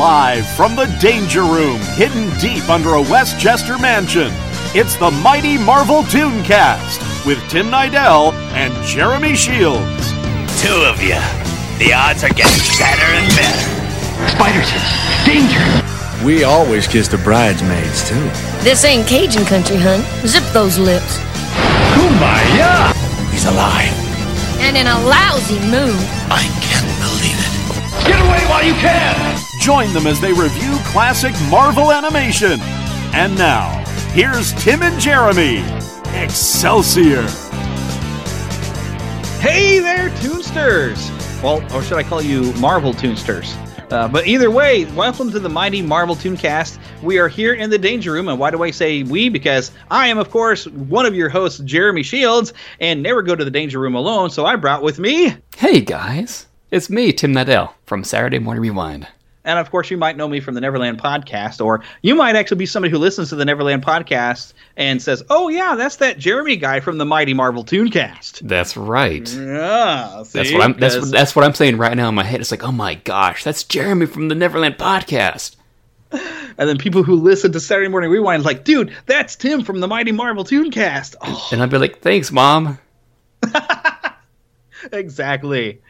Live from the Danger Room, hidden deep under a Westchester mansion, it's the Mighty Marvel Tooncast with Tim Nidell and Jeremy Shields. Two of you. The odds are getting better and better. Spider sense. Danger. We always kiss the bridesmaids, too. This ain't Cajun country, hun. Zip those lips. Kumbaya. He's alive. And in a lousy mood. I can't believe it. Get away while you can. Join them as they review classic Marvel animation. And now, here's Tim and Jeremy. Excelsior! Hey there, Toonsters! Well, or should I call you Marvel Toonsters? Uh, but either way, welcome to the mighty Marvel Tooncast. We are here in the Danger Room, and why do I say we? Because I am, of course, one of your hosts, Jeremy Shields, and never go to the Danger Room alone, so I brought with me. Hey guys, it's me, Tim Nadell from Saturday Morning Rewind. And of course, you might know me from the Neverland podcast, or you might actually be somebody who listens to the Neverland podcast and says, "Oh yeah, that's that Jeremy guy from the Mighty Marvel Tooncast." That's right. Yeah, That's what I'm. That's that's what I'm saying right now in my head. It's like, oh my gosh, that's Jeremy from the Neverland podcast. And then people who listen to Saturday Morning Rewind, like, dude, that's Tim from the Mighty Marvel Tooncast. Oh, And I'd be like, thanks, mom. exactly.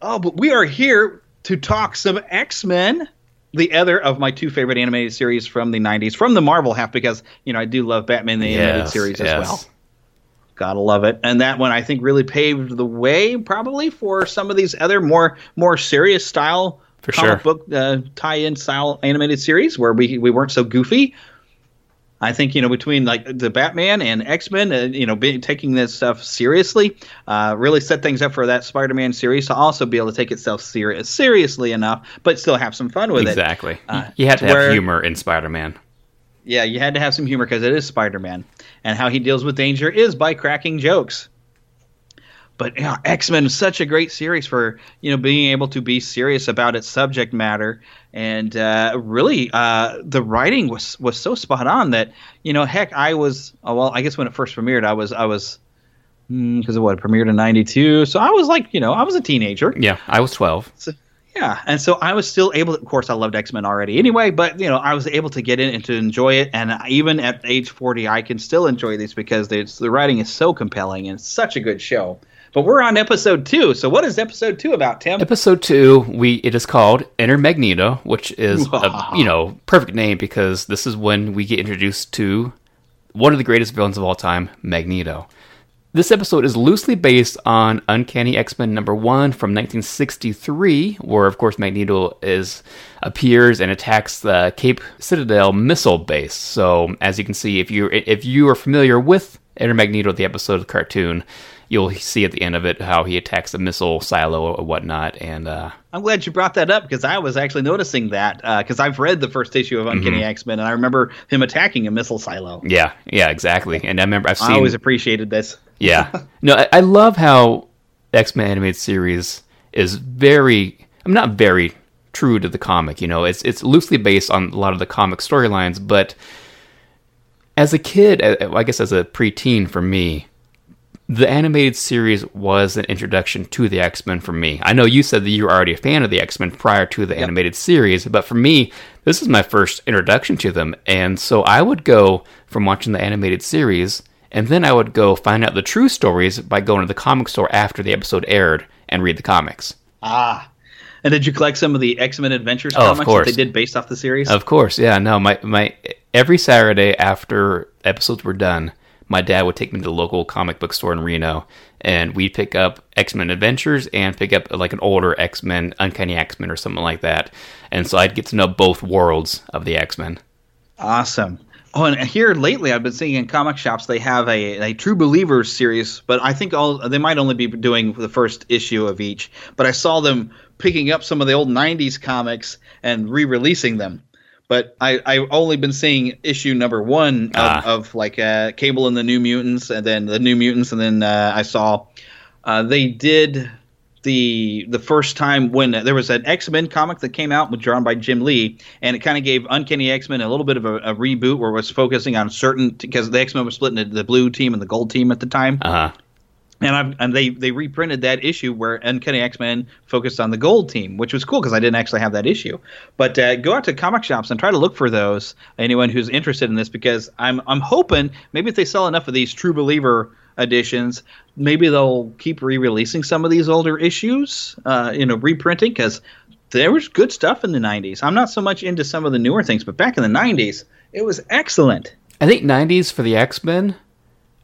Oh, but we are here to talk some X Men, the other of my two favorite animated series from the '90s, from the Marvel half, because you know I do love Batman the animated series yes. as well. Gotta love it, and that one I think really paved the way, probably for some of these other more more serious style For comic sure. book uh, tie-in style animated series where we we weren't so goofy. I think you know between like the Batman and X Men, uh, you know, be, taking this stuff seriously, uh, really set things up for that Spider Man series to also be able to take itself serious seriously enough, but still have some fun with it. Exactly. Uh, you had to have where- humor in Spider-Man. Yeah, you had to have some humor because it is Spider Man, and how he deals with danger is by cracking jokes. But yeah, X Men is such a great series for you know being able to be serious about its subject matter, and uh, really uh, the writing was was so spot on that you know heck I was oh, well I guess when it first premiered I was I was because of what it premiered in '92 so I was like you know I was a teenager Yeah, I was 12. yeah, and so I was still able. To, of course, I loved X Men already anyway, but you know, I was able to get in and to enjoy it. And even at age forty, I can still enjoy these because the writing is so compelling and such a good show. But we're on episode two. So what is episode two about, Tim? Episode two, we it is called Enter Magneto, which is a you know perfect name because this is when we get introduced to one of the greatest villains of all time, Magneto. This episode is loosely based on Uncanny X-Men number one from 1963, where of course Magneto is appears and attacks the Cape Citadel missile base. So as you can see, if you if you are familiar with Enter Magneto, the episode of the cartoon, you'll see at the end of it how he attacks a missile silo or whatnot, and uh, I'm glad you brought that up because I was actually noticing that because I've read the first issue of Uncanny X Men and I remember him attacking a missile silo. yeah, yeah, exactly. And I remember I've seen I always appreciated this. Yeah. No, I, I love how X Men animated series is very I'm not very true to the comic, you know. It's it's loosely based on a lot of the comic storylines, but as a kid, uh, I guess as a preteen for me, the animated series was an introduction to the X-Men for me. I know you said that you were already a fan of the X-Men prior to the animated series, but for me, this is my first introduction to them. And so I would go from watching the animated series and then I would go find out the true stories by going to the comic store after the episode aired and read the comics. Ah. And did you collect some of the X Men Adventures Oh, of comics course. that they did based off the series? Of course, yeah. No, my my every Saturday after episodes were done, my dad would take me to the local comic book store in Reno, and we'd pick up X Men Adventures and pick up like an older X Men, Uncanny X Men, or something like that. And so I'd get to know both worlds of the X Men. Awesome. Oh, and here lately, I've been seeing in comic shops they have a, a True Believers series, but I think all they might only be doing the first issue of each. But I saw them picking up some of the old '90s comics and re-releasing them. But I, I've only been seeing issue number one of, Ah. of like uh, Cable and the New Mutants, and then the New Mutants, and then uh, I saw uh, they did the the first time when there was an X Men comic that came out, drawn by Jim Lee, and it kind of gave Uncanny X Men a little bit of a, a reboot, where it was focusing on certain because the X Men were split into the blue team and the gold team at the time. Uh huh. And I've, and they they reprinted that issue where Uncanny X Men focused on the Gold Team, which was cool because I didn't actually have that issue. But uh, go out to comic shops and try to look for those. Anyone who's interested in this, because I'm I'm hoping maybe if they sell enough of these True Believer editions, maybe they'll keep re-releasing some of these older issues, uh, you know, reprinting because there was good stuff in the 90s. I'm not so much into some of the newer things, but back in the 90s, it was excellent. I think 90s for the X Men.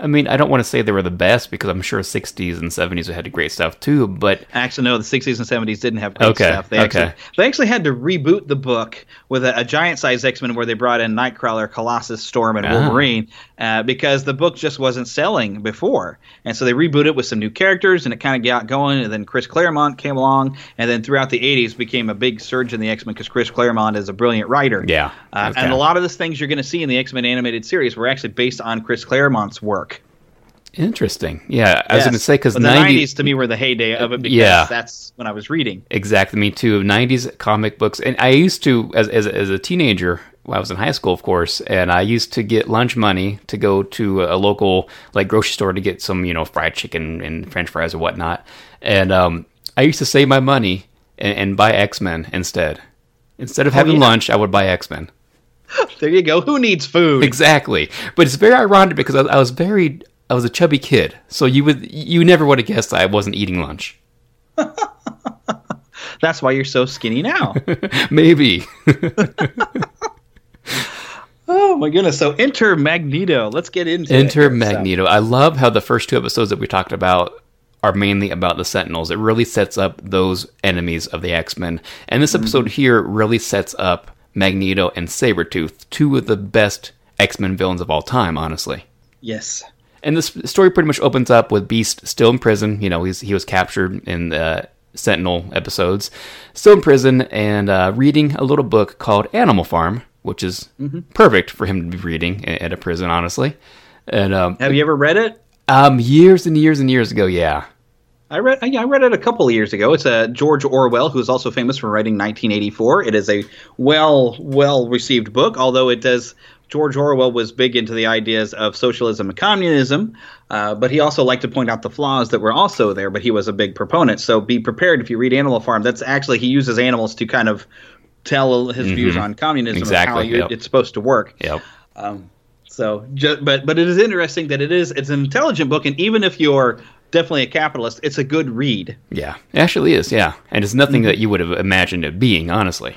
I mean, I don't want to say they were the best because I'm sure 60s and 70s had great stuff too, but Actually, no, the 60s and 70s didn't have great Okay, stuff. They okay. actually, they actually had to reboot the book with a, a giant size X Men where they brought in Nightcrawler, Colossus, Storm, and Ah. Wolverine uh, because the book just wasn't selling before. And so they rebooted it with some new characters and it kind of got going. And then Chris Claremont came along. And then throughout the 80s became a big surge in the X Men because Chris Claremont is a brilliant writer. Yeah, Uh, okay. And a lot of the things you're going to see in the X Men animated series were actually based on Chris Claremont's work. Interesting. Yeah, I was going to say because the 90s, 90s to me were the heyday of it because Yeah. that's when I was reading. Exactly, me too. '90s comic books, and I used to, as as, as a teenager, when I was in high school, of course, and I used to get lunch money to go to a local like grocery store to get some, you know, fried chicken and French fries or whatnot. And um, I used to save my money and, and buy X Men instead. Instead of having yeah. lunch, I would buy X Men. There you go. Who needs food? Exactly, but it's very ironic because I, I was very, I was a chubby kid, so you would, you never would have guessed I wasn't eating lunch. That's why you're so skinny now. Maybe. oh my goodness. So enter Magneto. Let's get into it. Enter So- Magneto. I love how the first two episodes that we talked about are mainly about the Sentinels. It really sets up those enemies of the X Men. And this mm-hmm. episode here really sets up Magneto and Sabretooth, two of the best X Men villains of all time, honestly. Yes. And this story pretty much opens up with Beast still in prison. You know, he's, he was captured in the Sentinel episodes, still in prison, and uh, reading a little book called Animal Farm, which is perfect for him to be reading at a prison, honestly. And um, Have you ever read it? um, years and years and years ago, yeah. I read. Yeah, I read it a couple of years ago. It's a George Orwell, who is also famous for writing 1984. It is a well, well received book, although it does. George Orwell was big into the ideas of socialism and communism, uh, but he also liked to point out the flaws that were also there. But he was a big proponent. So be prepared if you read Animal Farm. That's actually he uses animals to kind of tell his views on communism and how Mm-hmm. Exactly, yep. it's supposed to work. Yep. So, ju- but but it is interesting that it is it's an intelligent book, and even if you're definitely a capitalist, it's a good read. Yeah. It actually is, yeah. And it's nothing that you would have imagined it being, honestly.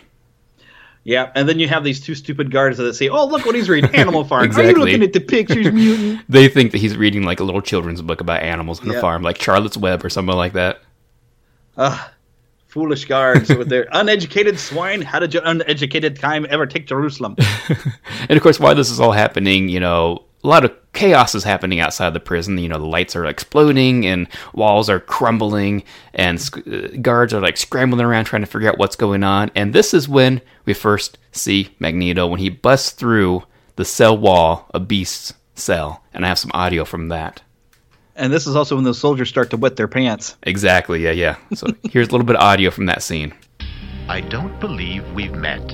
Yeah, and then you have these two stupid guards that say, "Oh, look what he's reading, Animal Farm. Are you looking at the pictures, mutant?" They think that he's reading like a little children's book about animals on Yeah. a farm, like Charlotte's Web or something like that. Ugh, foolish guards with their uneducated swine. How did your uneducated time ever take Jerusalem? And of course, while this is all happening, you know, a lot of chaos is happening outside the prison. You know, the lights are exploding and walls are crumbling, and sc- uh, guards are like scrambling around trying to figure out what's going on. And this is when we first see Magneto when he busts through the cell wall of Beast's cell. And I have some audio from that. and this is also when the soldiers start to wet their pants. Exactly, yeah, yeah. So here's a little bit of audio from that scene. I don't believe we've met.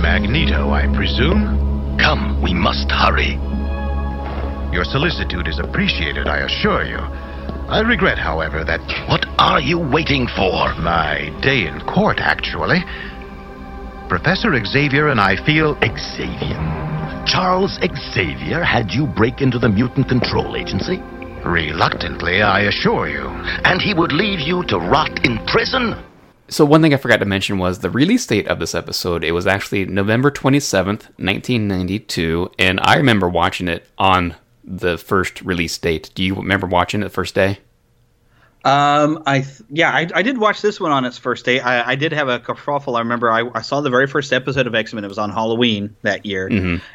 Magneto, I presume? Come, we must hurry. Your solicitude is appreciated, I assure you. I regret, however, that What are you waiting for? my day in court, actually. Professor Xavier and I feel Xavier. Charles Xavier had you break into the Mutant Control Agency? reluctantly, I assure you. And he would leave you to rot in prison? So one thing I forgot to mention was the release date of this episode. It was actually November 27th, 1992, and I remember watching it on the first release date. Do you remember watching it the first day? Um, I th- yeah, I, I did watch this one on its first day. I, I did have a kerfuffle. I remember I, I saw the very first episode of X Men. It was on Halloween that year,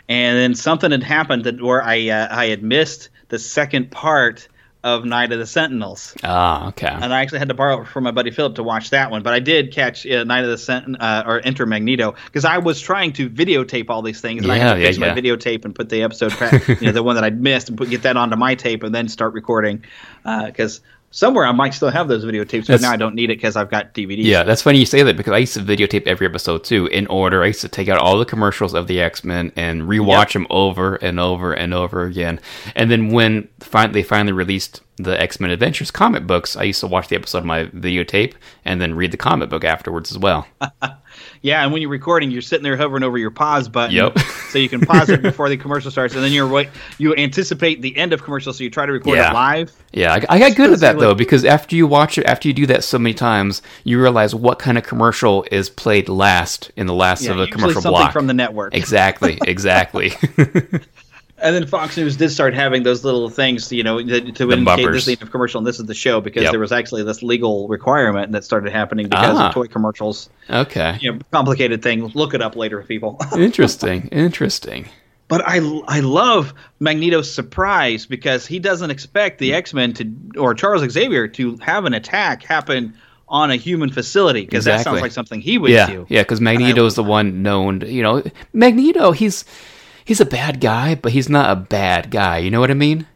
and then something had happened that where I uh, I had missed the second part of Night of the Sentinels, Ah, okay. and I actually had to borrow it from my buddy Philip to watch that one. But I did catch uh, Night of the Sentin uh, or Enter Magneto because I was trying to videotape all these things, and I Yeah, had to yeah, fix yeah. my videotape and put the episode, you know, the one that I'd missed, and put get that onto my tape, and then start recording because somewhere I might still have those videotapes, but That's- now I don't need it because I've got DVDs. Yeah, that's funny you say that because I used to videotape every episode too in order. I used to take out all the commercials of the X Men and rewatch Yep. them over and over and over again. And then when fin- they finally released the X Men Adventures comic books, I used to watch the episode of my videotape and then read the comic book afterwards as well. Yeah, and when you're recording, you're sitting there hovering over your pause button, Yep. so you can pause it before the commercial starts, and then you're wait, you anticipate the end of commercial, so you try to record Yeah. it live. Yeah, I, I got good at that though because after you watch it, after you do that so many times, you realize what kind of commercial is played last in the last Yeah, of a commercial something block. from the network. Exactly, exactly. And then Fox News did start having those little things, you know, to, to indicate bumpers. this is the of commercial and this is the show because Yep. there was actually this legal requirement that started happening because Ah. of toy commercials. okay, You know, complicated thing. Look it up later, people. interesting, interesting. But I, I love Magneto's surprise because he doesn't expect the X Men to or Charles Xavier to have an attack happen on a human facility because that sounds like something he would yeah, do. yeah, because Magneto is the one known. You know, Magneto. He's he's a bad guy, but he's not a bad guy. You know what I mean?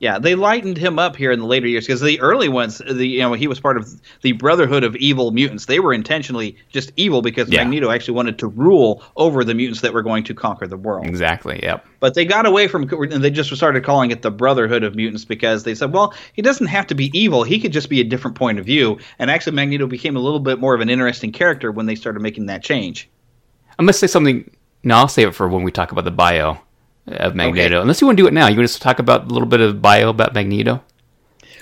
Yeah, they lightened him up here in the later years because the early ones, the you know, he was part of the Brotherhood of Evil Mutants. They were intentionally just evil because Yeah. Magneto actually wanted to rule over the mutants that were going to conquer the world. Exactly. Yep. But they got away from and they just started calling it the Brotherhood of Mutants because they said, well, he doesn't have to be evil. He could just be a different point of view. And actually, Magneto became a little bit more of an interesting character when they started making that change. I must say something. No, I'll save it for when we talk about the bio of Magneto. Okay. Unless you want to do it now, you want to talk about a little bit of bio about Magneto.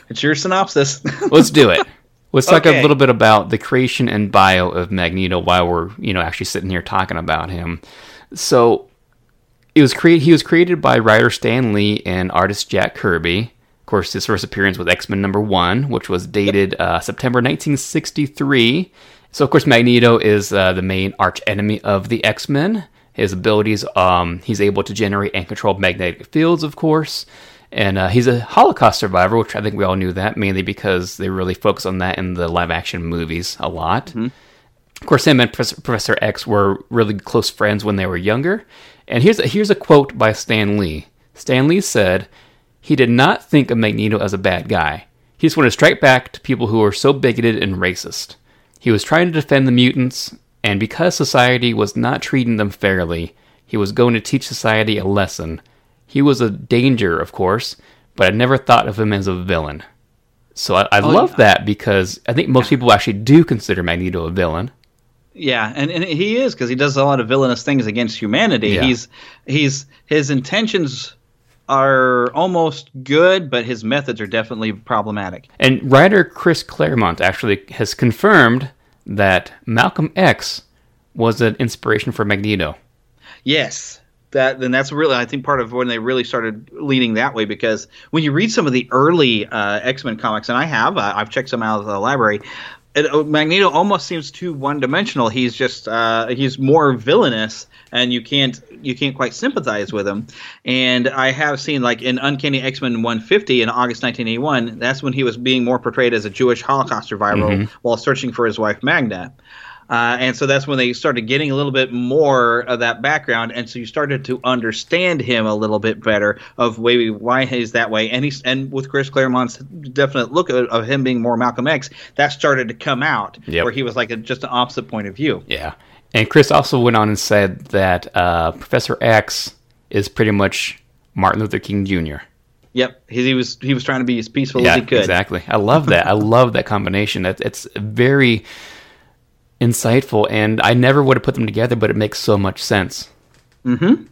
It's your synopsis. Let's do it. Let's talk a little bit about the creation and bio of Magneto while we're, you know, actually sitting here talking about him. So, it was created. He was created by writer Stan Lee and artist Jack Kirby. Of course, his first appearance was X Men number one, which was dated uh, September 1963. So, of course, Magneto is uh, the main arch enemy of the X Men. His abilities, um, he's able to generate and control magnetic fields, of course. And uh, he's a Holocaust survivor, which I think we all knew that, mainly because they really focus on that in the live action movies a lot. Of course, him and Professor, Professor X were really close friends when they were younger. And here's a, here's a quote by Stan Lee. Stan Lee said, He did not think of Magneto as a bad guy. He just wanted to strike back to people who were so bigoted and racist. He was trying to defend the mutants, and because society was not treating them fairly, he was going to teach society a lesson. He was a danger, of course, but I never thought of him as a villain. So I, I oh, love yeah. that because I think most people actually do consider Magneto a villain. Yeah, and, and he is because he does a lot of villainous things against humanity. Yeah. He's he's his intentions are almost good, but his methods are definitely problematic. And writer Chris Claremont actually has confirmed that Malcolm X was an inspiration for Magneto. Yes. That then that's really I think part of when they really started leaning that way because when you read some of the early uh, X Men comics and I have uh, I've checked some out of the library, it, uh, Magneto almost seems too one dimensional. He's just uh, he's more villainous and you can't you can't quite sympathize with him. And I have seen like in Uncanny X Men 150 in August 1981, that's when he was being more portrayed as a Jewish Holocaust survivor while searching for his wife Magda. Uh, and so that's when they started getting a little bit more of that background, and so you started to understand him a little bit better of maybe why he's that way. And he's and with Chris Claremont's definite look of, of him being more Malcolm X, that started to come out Yep. where he was like a, just an opposite point of view. Yeah. And Chris also went on and said that uh, Professor X is pretty much Martin Luther King Jr. Yep, he, he was he was trying to be as peaceful yeah, as he could. exactly. I love that. I love that combination. That it's very insightful, and I never would have put them together, but it makes so much sense. Mhm.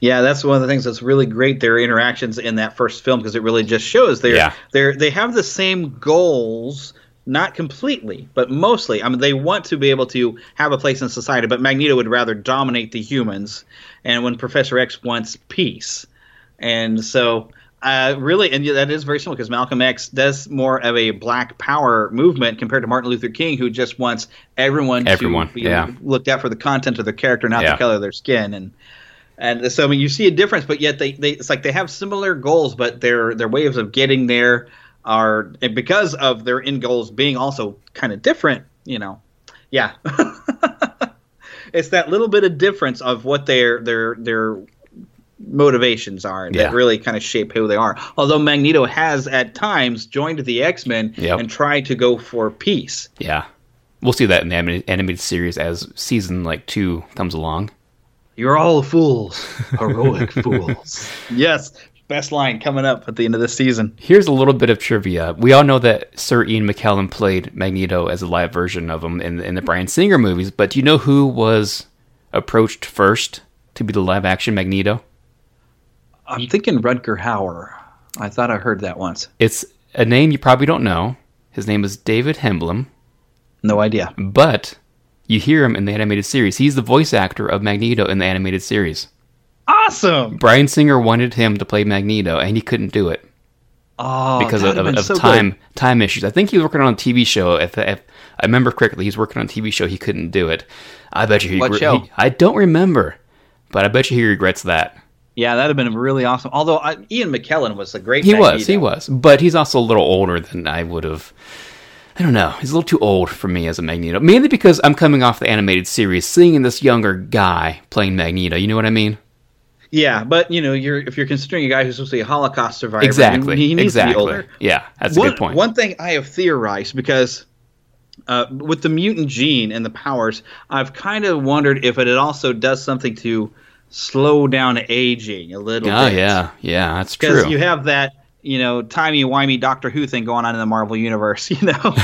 Yeah, that's one of the things that's really great. Their interactions in that first film because it really just shows they're Yeah. they're they have the same goals, not completely, but mostly. I mean, they want to be able to have a place in society, but Magneto would rather dominate the humans, and when Professor X wants peace, and so. Uh, really, and that is very similar because Malcolm X does more of a Black Power movement compared to Martin Luther King, who just wants everyone, Everyone, to be yeah. looked at for the content of their character, not Yeah. the color of their skin. And and so I mean, you see a difference, but yet they, they it's like they have similar goals, but their their ways of getting there are because of their end goals being also kind of different. You know, yeah, it's that little bit of difference of what their their their motivations are Yeah. that really kind of shape who they are. Although Magneto has at times joined the X Men Yep. and tried to go for peace. Yeah. We'll see that in the animated, series as season like two comes along. You're all fools, heroic fools. Yes, best line coming up at the end of the season. Here's a little bit of trivia. We all know that Sir Ian McKellen played Magneto as a live version of him in, in the Bryan Singer movies, but do you know who was approached first to be the live action Magneto? I'm thinking Rutger Hauer. I thought I heard that once. It's a name you probably don't know. His name is David Hemblen, No idea. but you hear him in the animated series. He's the voice actor of Magneto in the animated series. Awesome. Bryan Singer wanted him to play Magneto, and he couldn't do it. Oh, because of, of, so good. time time issues. I think he was working on a TV show. If, if I remember correctly, he's working on a TV show. He couldn't do it. I bet you he. What he- show? I don't remember, but I bet you he regrets that. Yeah, that'd have been really awesome. Although uh, Ian McKellen was a great. He Magneto. was, he was, but he's also a little older than I would have. I don't know. He's a little too old for me as a Magneto. Mainly because I'm coming off the animated series, seeing this younger guy playing Magneto. You know what I mean? Yeah, but you know, you're if you're considering a guy who's supposed to be a Holocaust survivor, Exactly. he needs exactly. to be older. Yeah, that's one, a good point. One thing I have theorized because uh, with the mutant gene and the powers, I've kind of wondered if it also does something to slow down aging a little. oh bit. yeah, yeah, that's true. because you have that you know timey wimey Doctor Who thing going on in the Marvel universe. You know,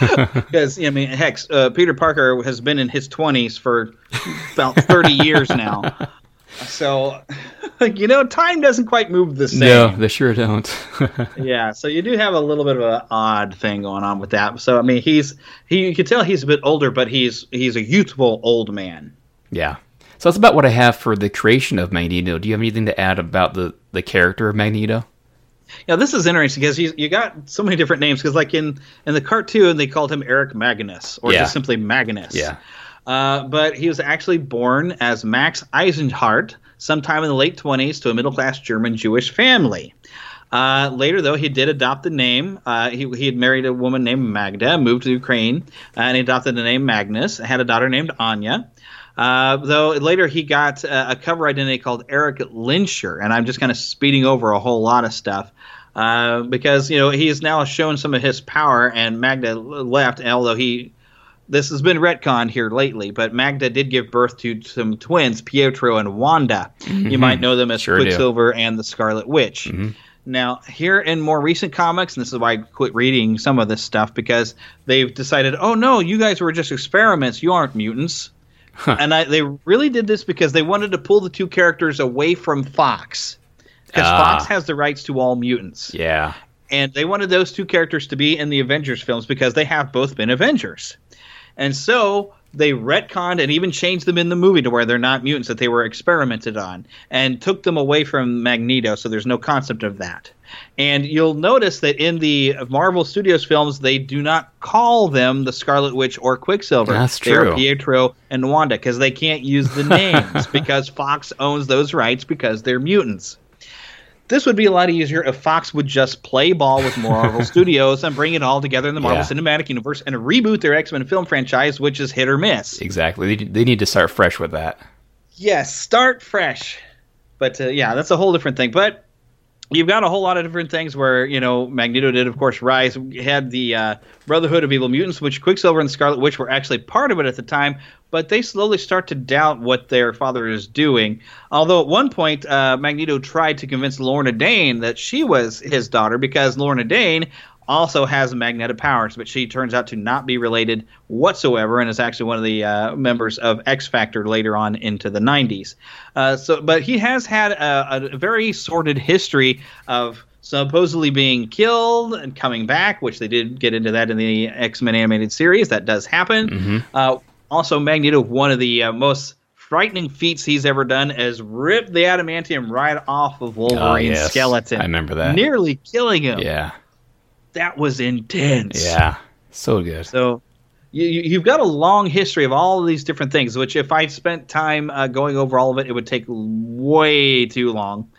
because I mean, heck, uh, Peter Parker has been in his twenties for about thirty years now. So, you know, time doesn't quite move the same. no, they sure don't. Yeah, so you do have a little bit of an odd thing going on with that. So I mean, he's he you can tell he's a bit older, but he's he's a youthful old man. Yeah. So that's about what I have for the creation of Magneto. Do you have anything to add about the, the character of Magneto? Yeah, this is interesting because you you got so many different names because like in in the cartoon they called him Eric Magnus or Yeah. just simply Magnus. Yeah. Uh, but he was actually born as Max Eisenhardt sometime in the late 20s to a middle class German Jewish family. Uh, later, though, he did adopt the name. Uh, he, he had married a woman named Magda, moved to Ukraine, and he adopted the name Magnus. Had a daughter named Anya. Uh, though later he got uh, a cover identity called Eric Lehnsherr, and I'm just kind of speeding over a whole lot of stuff uh, because you know he has now shown some of his power, and Magda left. Although he this has been retconned here lately, but Magda did give birth to some twins, Pietro and Wanda. You might know them as Sure do. Quicksilver and the Scarlet Witch. Now, here in more recent comics, and this is why I quit reading some of this stuff because they've decided, oh no, you guys were just experiments. You aren't mutants. And I, they really did this because they wanted to pull the two characters away from Fox. Because Ah. Fox has the rights to all mutants Yeah. and they wanted those two characters to be in the Avengers films because they have both been Avengers. And so they retconned and even changed them in the movie to where they're not mutants that they were experimented on and took them away from Magneto so there's no concept of that. And you'll notice that in the Marvel Studios films they do not call them the Scarlet Witch or Quicksilver. That's They are true. Pietro and Wanda because they can't use the names because Fox owns those rights because they're mutants. This would be a lot easier if Fox would just play ball with Marvel Studios and bring it all together in the Marvel Yeah. Cinematic Universe and reboot their X Men film franchise, which is hit or miss. Exactly. They, they need to start fresh with that. Yes, start fresh. But uh, yeah, that's a whole different thing. But you've got a whole lot of different things where you know Magneto did, of course, rise. Had the uh, Brotherhood of Evil Mutants, which Quicksilver and Scarlet Witch were actually part of it at the time, but they slowly start to doubt what their father is doing. Although at one point, uh, Magneto tried to convince Lorna Dane that she was his daughter because Lorna Dane also has magnetic powers, but she turns out to not be related whatsoever, and is actually one of the uh, members of X Factor later on into the 90s. Uh, so, but he has had a, a very sordid history of supposedly being killed and coming back, which they did get into that in the X Men animated series. That does happen. Uh, also, Magneto, one of the uh, most frightening feats he's ever done is rip the adamantium right off of Wolverine's yes. skeleton. I remember that. Nearly killing him Yeah. That was intense. Yeah. So good. So you, you've got a long history of all of these different things, which if I spent time uh, going over all of it, it would take way too long.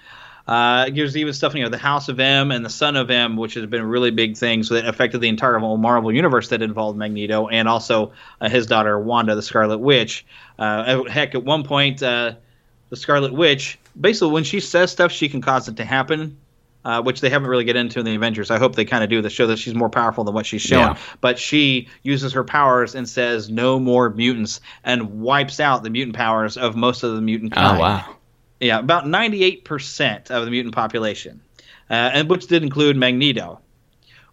Uh, there's even stuff, you know, the House of M and the Son of M, which has been really big things that affected the entire Marvel universe that involved Magneto and also uh, his daughter Wanda, the Scarlet Witch. Uh, heck, at one point, uh, the Scarlet Witch, basically when she says stuff, she can cause it to happen. Uh, which they haven't really get into in the Avengers. I hope they kind of do to show that she's more powerful than what she's shown. Yeah. But she uses her powers and says no more mutants and wipes out the mutant powers of most of the mutant kind. Oh wow. Yeah, about 98% of the mutant population, uh, and which did include Magneto.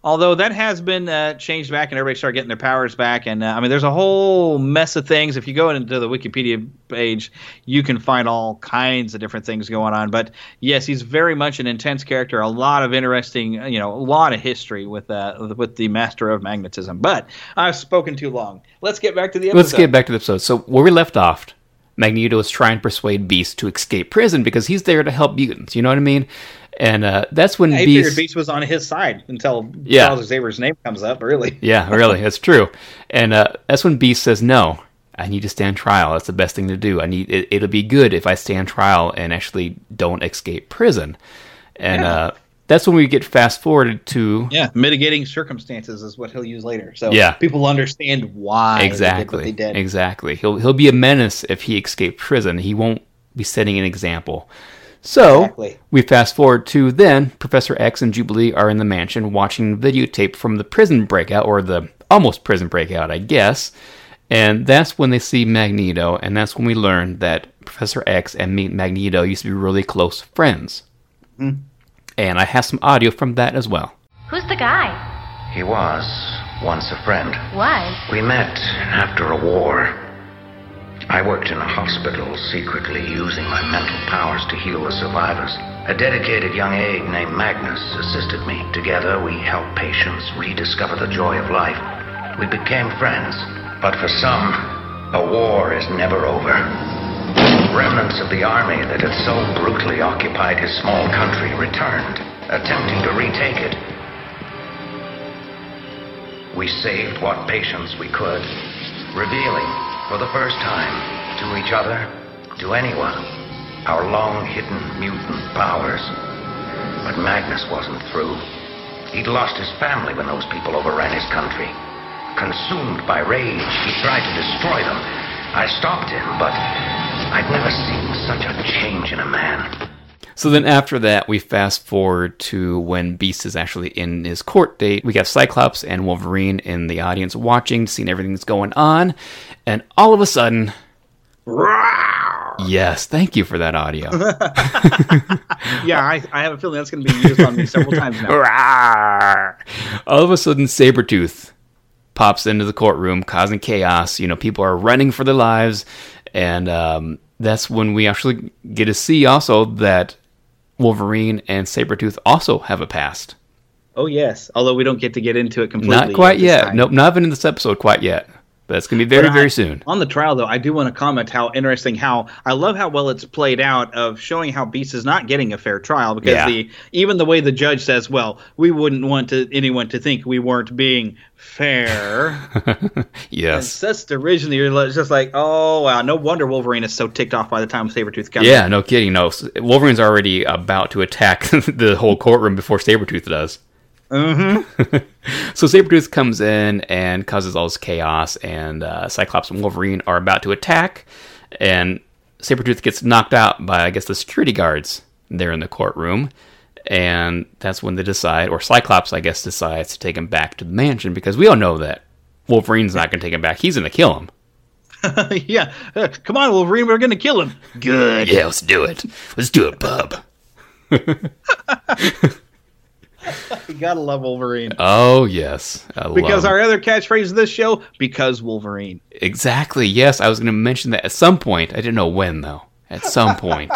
Although that has been uh, changed back and everybody started getting their powers back. And uh, I mean, there's a whole mess of things. If you go into the Wikipedia page, you can find all kinds of different things going on. But yes, he's very much an intense character. A lot of interesting, you know, a lot of history with uh, with the Master of Magnetism. But I've spoken too long. Let's get back to the episode. Let's get back to the episode. So where we left off, Magneto is trying to persuade Beast to escape prison because he's there to help mutants. You know what I mean? And uh, that's when I Beast. Beast was on his side until Yeah. Charles Xavier's name comes up. Really. Yeah, really, that's true. And uh, that's when Beast says, "No, I need to stand trial. That's the best thing to do. I need. It, it'll be good if I stand trial and actually don't escape prison." And uh, that's when we get fast forwarded to Yeah, mitigating circumstances is what he'll use later. So Yeah. people understand why exactly, they did what they did. exactly. He'll he'll be a menace if he escapes prison. He won't be setting an example. So Exactly. we fast forward to then Professor X and Jubilee are in the mansion watching videotape from the prison breakout or the almost prison breakout, I guess. And that's when they see Magneto, and that's when we learn that Professor X and Magneto used to be really close friends. Mm-hmm. And I have some audio from that as well. Who's the guy? He was once a friend. Why? We met after a war. I worked in a hospital secretly using my mental powers to heal the survivors. A dedicated young aide named Magnus assisted me. Together, we helped patients rediscover the joy of life. We became friends. But for some, a war is never over. Remnants of the army that had so brutally occupied his small country returned, attempting to retake it. We saved what patients we could, revealing for the first time to each other, to anyone, our long hidden mutant powers. But Magnus wasn't through. He'd lost his family when those people overran his country. Consumed by rage, he tried to destroy them. I stopped him, but I'd never seen such a change in a man. So then after that, we fast forward to when Beast is actually in his court date. We got Cyclops and Wolverine in the audience watching, seeing everything that's going on. And all of a sudden. Yes, thank you for that audio. Yeah, I, I have a feeling that's going to be used on me several times now. All of a sudden, Sabretooth pops into the courtroom, causing chaos. You know, people are running for their lives. And um, that's when we actually get to see also that Wolverine and Sabretooth also have a past. Oh yes, although we don't get to get into it completely. Not quite yet. time. Nope, not even in this episode quite yet. It's going to be very, I- very soon. On the trial, though, I do want to comment how interesting how I love how well it's played out of showing how Beast is not getting a fair trial because Yeah. the even the way the judge says, "Well, we wouldn't want to anyone to think we weren't being fair." It's Yes. just originally you're just like, "Oh wow, no wonder Wolverine is so ticked off by the time Sabretooth comes." Yeah, no kidding. No, Wolverine's already about to attack the whole courtroom before Sabretooth does. Mm-hmm. so Sabretooth comes in and causes all this chaos, and uh, Cyclops and Wolverine are about to attack, and Sabretooth gets knocked out by, I guess, the security guards there in the courtroom. And that's when they decide, or Cyclops, I guess, decides to take him back to the mansion because we all know that Wolverine's not going to take him back. He's going to kill him. yeah. Uh, come on, Wolverine, we're gonna kill him. Good. Yeah, let's do it. Let's do it, bub. You gotta love Wolverine. Oh yes, I because love our other catchphrase of this show, because Wolverine. exactly yes. I was going to mention that at some point. I didn't know when though. At some point,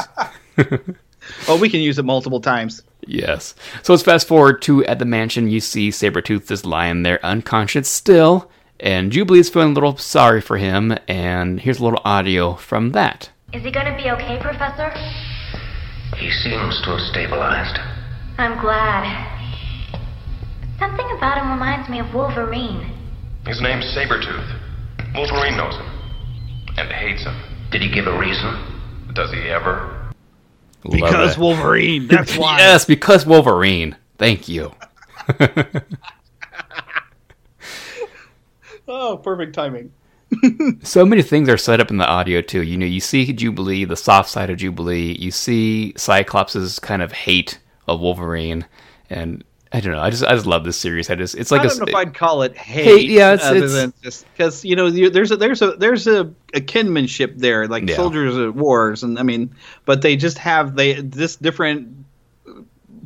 Oh, we can use it multiple times. yes. So let's fast forward to at the mansion. You see Sabretooth is lying there unconscious still, and Jubilee is feeling a little sorry for him. And here's a little audio from that. Is he gonna be okay, Professor? He seems to have stabilized. I'm glad. Something about him reminds me of Wolverine. His name's Sabretooth. Wolverine knows him. And hates him. Did he give a reason? Does he ever? Love Because it. Wolverine. That's why. yes, because Wolverine. Thank you. Oh, perfect timing. so many things are set up in the audio too. You know, you see Jubilee, the soft side of Jubilee. You see Cyclops's kind of hate of Wolverine, and I don't know. I just I just love this series. I just it's like I a, don't know if I'd call it hate. Hate, yeah, it's- other it's- than just because you know there's a there's a there's a, a kinmanship there, like Yeah. soldiers at wars, and I mean, but they just have they this different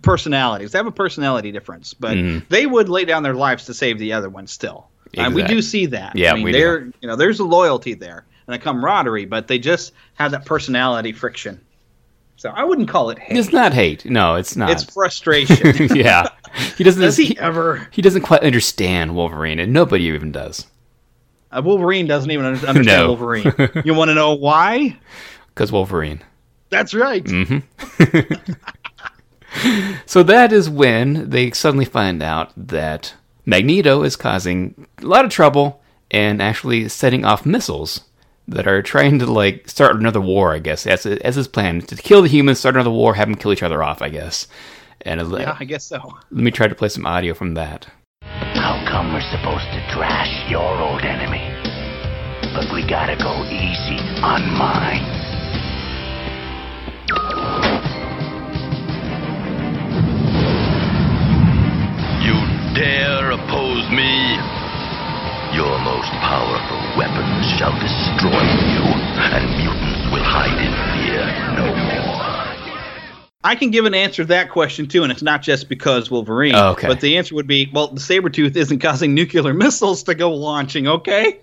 personalities. They have a personality difference, but Mhm. they would lay down their lives to save the other one still. And we do see that. Yeah, I mean, we do. they're you know there's a loyalty there and a camaraderie, but they just have that personality friction. So I wouldn't call it hate. It's not hate. No, it's not. It's frustration. yeah, he doesn't. Does he ever? He doesn't quite understand Wolverine, and nobody even does. Uh, Wolverine doesn't even understand No. Wolverine. You want to know why? Because Wolverine. That's right. hmm so that is when they suddenly find out that Magneto is causing a lot of trouble and actually setting off missiles that are trying to like start another war. I guess as as his plan to kill the humans, start another war, have them kill each other off. I guess. And uh, Yeah, I guess so. let me try to play some audio from that. How come we're supposed to trash your old enemy? But we gotta go easy on mine. You dare oppose me? Your most powerful weapons shall destroy you, and mutants will hide in fear no more. I can give an answer to that question too, and it's not just because Wolverine. Oh, okay. But the answer would be, well, the Sabretooth isn't causing nuclear missiles to go launching, okay?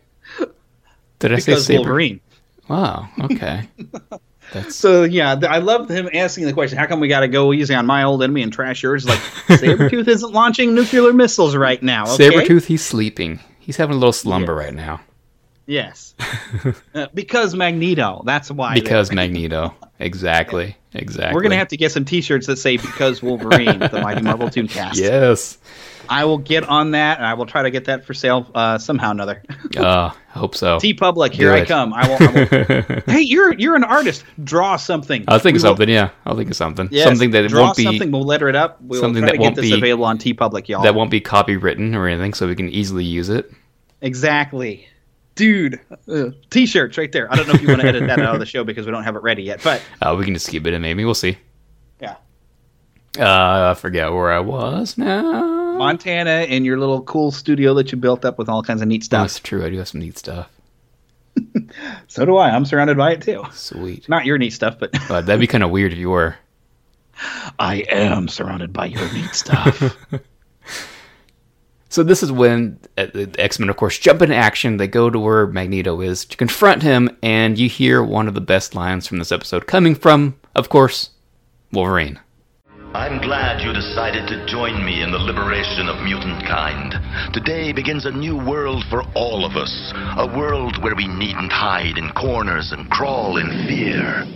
Did I say Because Saber? Wolverine. Wow. Okay. So yeah, th- I love him asking the question, how come we got to go easy on my old enemy and trash yours? Like Sabretooth isn't launching nuclear missiles right now, okay? Sabretooth, he's sleeping. He's having a little slumber right now. Yes. Uh, because Magneto. That's why. Because Magneto. Exactly. Exactly. We're gonna have to get some T-shirts that say "Because Wolverine," the Mighty Marvel Tooncast. Yes. I will get on that, and I will try to get that for sale uh, somehow or another. Uh, hope so. TeePublic, here I come. I will. I will hey, you're you're an artist. Draw something. I'll think of We will- something. Yeah, I'll think of something. Yes, something that draw won't be something. We'll letter it up. We'll something try that to get won't this be- available on TeePublic, y'all. that won't be copywritten or anything, so we can easily use it. Exactly, dude. Uh, T-shirts right there. I don't know if you want to edit that out of the show because we don't have it ready yet, but Uh, we can just keep it and Maybe we'll see. yeah. Uh, I forget where I was now. Montana in your little cool studio that you built up with all kinds of neat stuff. That's true. I do have some neat stuff. So do I. I'm surrounded by it too. Sweet. Not your neat stuff, but But that'd be kind of weird if you were. I am surrounded by your neat stuff. So this is when uh, the X Men, of course, jump into action. They go to where Magneto is to confront him, and you hear one of the best lines from this episode coming from, of course, Wolverine. I'm glad you decided to join me in the liberation of mutant kind. Today begins a new world for all of us. A world where we needn't hide in corners and crawl in fear.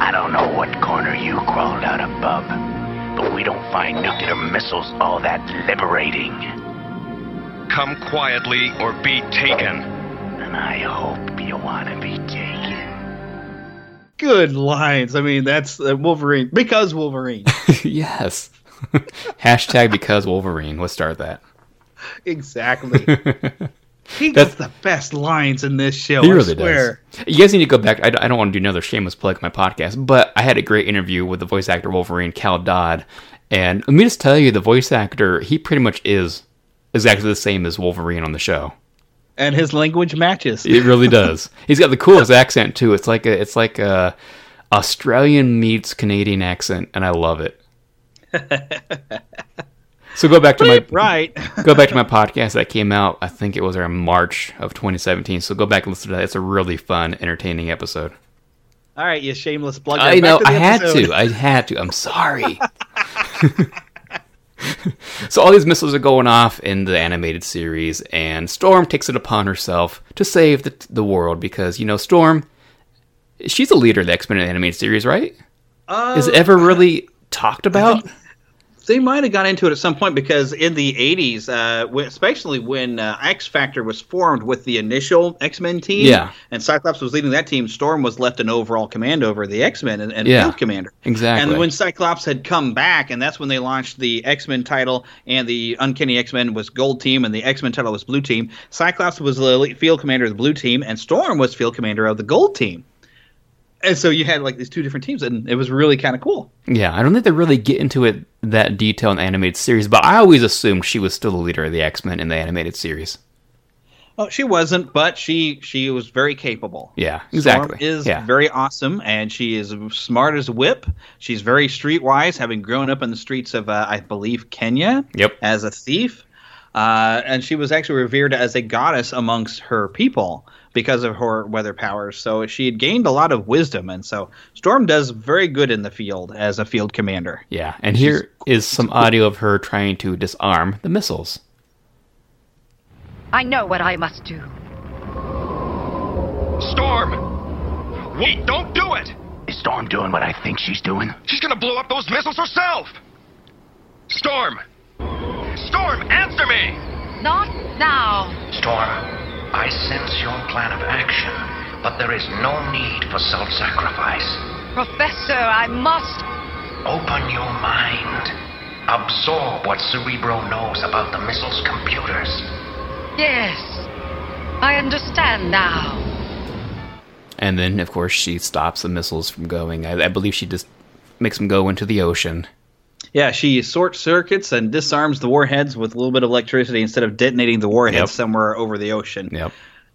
I don't know what corner you crawled out of, Bub, but we don't find nuclear missiles all that liberating. Come quietly or be taken. And I hope you want to be taken. Good lines. I mean, that's uh, Wolverine because Wolverine. yes. Hashtag because Wolverine. Let's start that. exactly. He That's- gets the best lines in this show. He I really swear. does. You guys need to go back. I, I don't want to do another shameless plug for my podcast, but I had a great interview with the voice actor Wolverine, Cal Dodd. And let me just tell you, the voice actor, he pretty much is exactly the same as Wolverine on the show. And his language matches. It really does. He's got the coolest accent too. It's like a it's like a Australian meets Canadian accent, and I love it. so go back to my right. go back to my podcast that came out. I think it was around March of 2017. So go back and listen to that. It's a really fun, entertaining episode. All right, you shameless plug. I know. I had to. I had to. I'm sorry. so all these missiles are going off in the animated series, and Storm takes it upon herself to save the the world because you know Storm, she's a leader of the X Men animated series, right? Uh, Is it ever really talked about? They might have got into it at some point because in the 80s, uh, especially when uh, X Factor was formed with the initial X Men team, Yeah. and Cyclops was leading that team, Storm was left an overall command over the X Men and, and Yeah, field commander. exactly. And when Cyclops had come back, and that's when they launched the X Men title, and the Uncanny X Men was Gold Team, and the X Men title was Blue Team. Cyclops was the field commander of the Blue Team, and Storm was field commander of the Gold Team. And so you had like these two different teams, and it was really kind of cool. Yeah, I don't think they really get into it that detail in the animated series, but I always assumed she was still the leader of the X Men in the animated series. Oh, she wasn't, but she she was very capable. Yeah, exactly. Storm is Yeah. very awesome, and she is smart as a whip. She's very streetwise, having grown up in the streets of, uh, I believe, Kenya. Yep. As a thief, uh, and she was actually revered as a goddess amongst her people because of her weather powers. So she had gained a lot of wisdom, and so Storm does very good in the field as a field commander. Yeah, and here is some audio of her trying to disarm the missiles. I know what I must do. Storm! Wait, don't do it! Is Storm doing what I think she's doing? She's gonna blow up those missiles herself! Storm! Storm, answer me! Not now. Storm, I sense your plan of action, but there is no need for self sacrifice. Professor, I must. Open your mind. Absorb what Cerebro knows about the missile's computers. Yes. I understand now. And then, of course, she stops the missiles from going. I, I believe she just makes them go into the ocean. Yeah, she short circuits and disarms the warheads with a little bit of electricity instead of detonating the warheads Yep. somewhere over the ocean. Yep.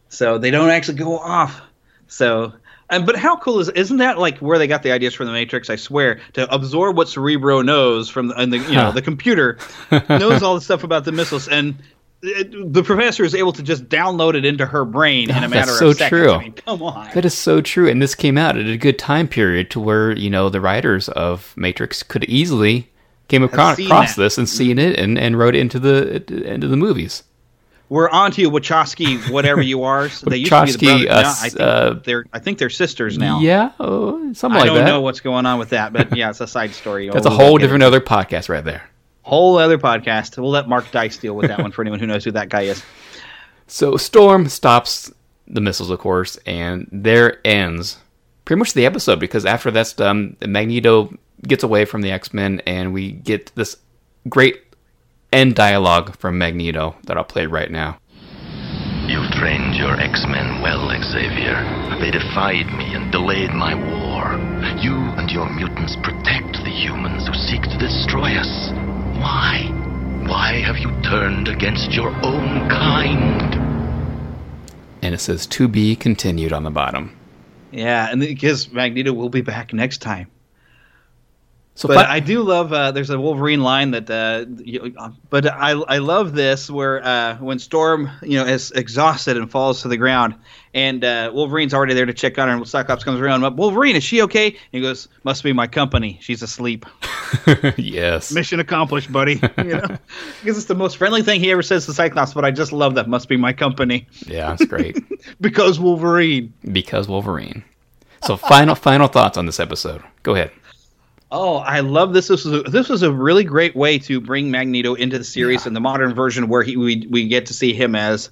So they don't actually go off. So, and but how cool is isn't that like where they got the ideas from the Matrix? I swear to absorb what Cerebro knows from the, and the you know the computer knows all the stuff about the missiles and. It, the professor is able to just download it into her brain in a ah, That's matter so of seconds. true. I mean, come on. That is so true, and this came out at a good time period to where you know the writers of Matrix could easily came across, across this and seen it and, and wrote it into the into the movies. We're on to you, Wachowski, whatever you are. So they used to be the Wachowski, brothers. Uh, I think uh, they're I think they're sisters now. Yeah, oh, something I like that. I don't know what's going on with that, but yeah, it's a side story. That's Oh, a whole different other podcast right there. whole other podcast. We'll let Mark Dice deal with that one for anyone who knows who that guy is. So Storm stops the missiles, of course, and there ends pretty much the episode because after that's done, Magneto gets away from the X Men, and we get this great end dialogue from Magneto that I'll play right now. You've trained your X-Men well, Xavier. They defied me and delayed my war. You and your mutants protect the humans who seek to destroy us. Why? Why have you turned against your own kind? And it says to be continued on the bottom. Yeah, and because Magneto will be back next time. So but fi- I do love. Uh, there's a Wolverine line that. Uh, you, uh, but I I love this where uh, when Storm you know is exhausted and falls to the ground, and uh, Wolverine's already there to check on her, and Cyclops comes around. Wolverine, is she okay? And he goes, "Must be my company. She's asleep. yes. Mission accomplished, buddy." you know, because it's the most friendly thing he ever says to Cyclops. But I just love that. Must be my company Yeah, that's great. because Wolverine. because Wolverine. So final final thoughts on this episode. Go ahead. Oh, I love this. This was a, this was a really great way to bring Magneto into the series in the modern version, where he we we get to see him as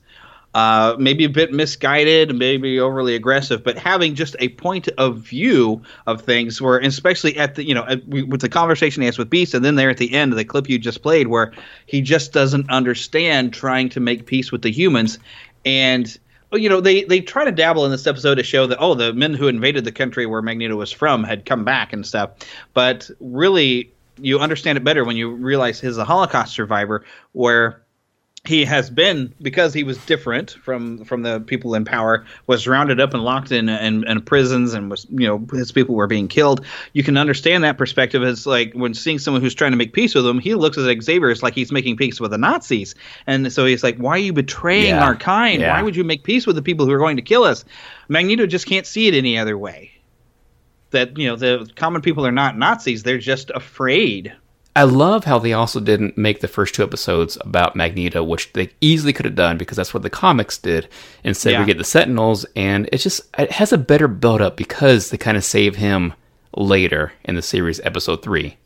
uh, maybe a bit misguided, maybe overly aggressive, but having just a point of view of things. Where, especially at the you know at, with the conversation he has with Beast, and then there at the end of the clip you just played, where he just doesn't understand trying to make peace with the humans, and you know, they they try to dabble in this episode to show that oh, the men who invaded the country where Magneto was from had come back and stuff. But really, you understand it better when you realize he's a Holocaust survivor, where he has been because he was different from from the people in power was rounded up and locked in in, in prisons and was you know his people were being killed. You can understand that perspective. As like when seeing someone who's trying to make peace with him he looks at xavier as like he's making peace with the nazis. And so he's like why are you betraying Yeah. our kind? Yeah. why would you make peace with the people who are going to kill us? Magneto just can't see it any other way. That you know the common people are not nazis. They're just afraid I love how they also didn't make the first two episodes about Magneto, which they easily could have done because that's what the comics did. Instead, Yeah. we get the Sentinels, and it's just it has a better build up because they kind of save him later in the series, episode three.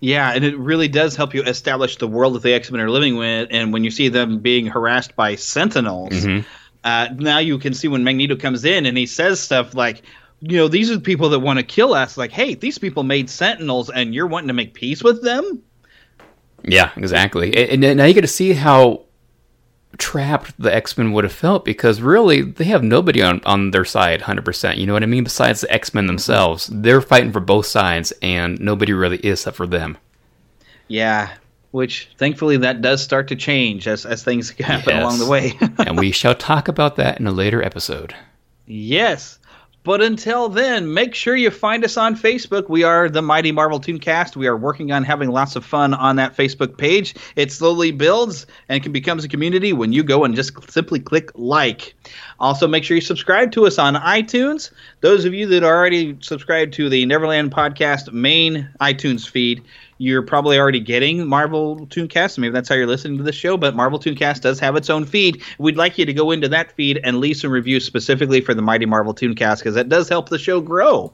Yeah, and it really does help you establish the world that the X Men are living with. And when you see them being harassed by Sentinels, Mhm. uh, now you can see when Magneto comes in and he says stuff like, you know, these are the people that want to kill us. Like, hey, these people made Sentinels, and you're wanting to make peace with them. Yeah, exactly. And, and now you get to see how trapped the X Men would have felt because really they have nobody on, on their side 100%. You know what I mean? Besides the X Men themselves. They're fighting for both sides and nobody really is except for them. Yeah, which thankfully that does start to change as as things happen Yes. along the way. and we shall talk about that in a later episode. Yes. But until then, make sure you find us on Facebook. We are the Mighty Marvel Tooncast. We are working on having lots of fun on that Facebook page. It slowly builds and can becomes a community when you go and just simply click like. Also, make sure you subscribe to us on iTunes. Those of you that are already subscribed to the Neverland Podcast main iTunes feed, you're probably already getting Marvel Tooncast. Maybe that's how you're listening to the show, but Marvel Tooncast does have its own feed. We'd like you to go into that feed and leave some reviews specifically for the Mighty Marvel Tooncast because that does help the show grow.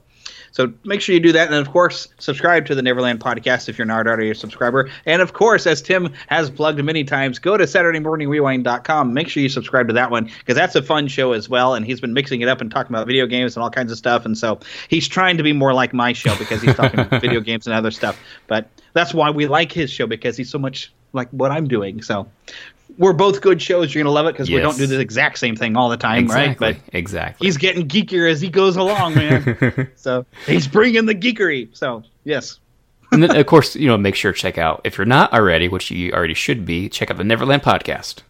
So make sure you do that. And of course, subscribe to the Neverland podcast if you're not already a subscriber. And of course, as Tim has plugged many times, go to SaturdayMorningRewind.com. Make sure you subscribe to that one because that's a fun show as well. And he's been mixing it up and talking about video games and all kinds of stuff. And so he's trying to be more like my show because he's talking about video games and other stuff. But that's why we like his show because he's so much like what I'm doing. So we're both good shows. You're going to love it because we don't do the exact same thing all the time, right? But exactly. he's getting geekier as he goes along, man. so he's bringing the geekery. So yes, and then, of course, you know, make sure to check out, if you're not already, which you already should be, check out the Neverland podcast.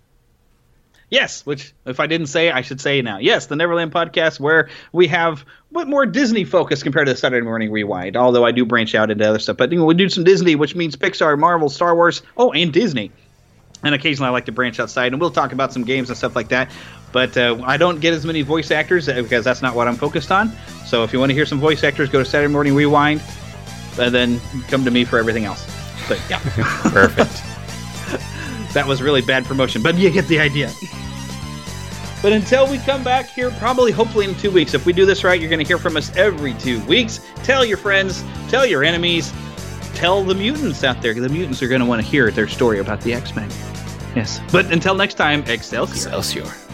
yes. Which if I didn't say, I should say now. Yes, the Neverland podcast where we have what more Disney focus compared to the Saturday Morning Rewind. Although I do branch out into other stuff, but you know, we do some Disney, which means Pixar, Marvel, Star Wars, oh, and Disney. And occasionally I like to branch outside, and we'll talk about some games and stuff like that. But uh, I don't get as many voice actors uh, because that's not what I'm focused on. So if you want to hear some voice actors, go to Saturday Morning Rewind, and then come to me for everything else. But yeah, Perfect. that was really bad promotion, but you get the idea. But until we come back here, probably hopefully in two weeks, if we do this right, you're going to hear from us every two weeks. Tell your friends, tell your enemies, tell the mutants out there. The mutants are going to want to hear their story about the X Men. Yes. But until next time, Excelsior. Excelsior.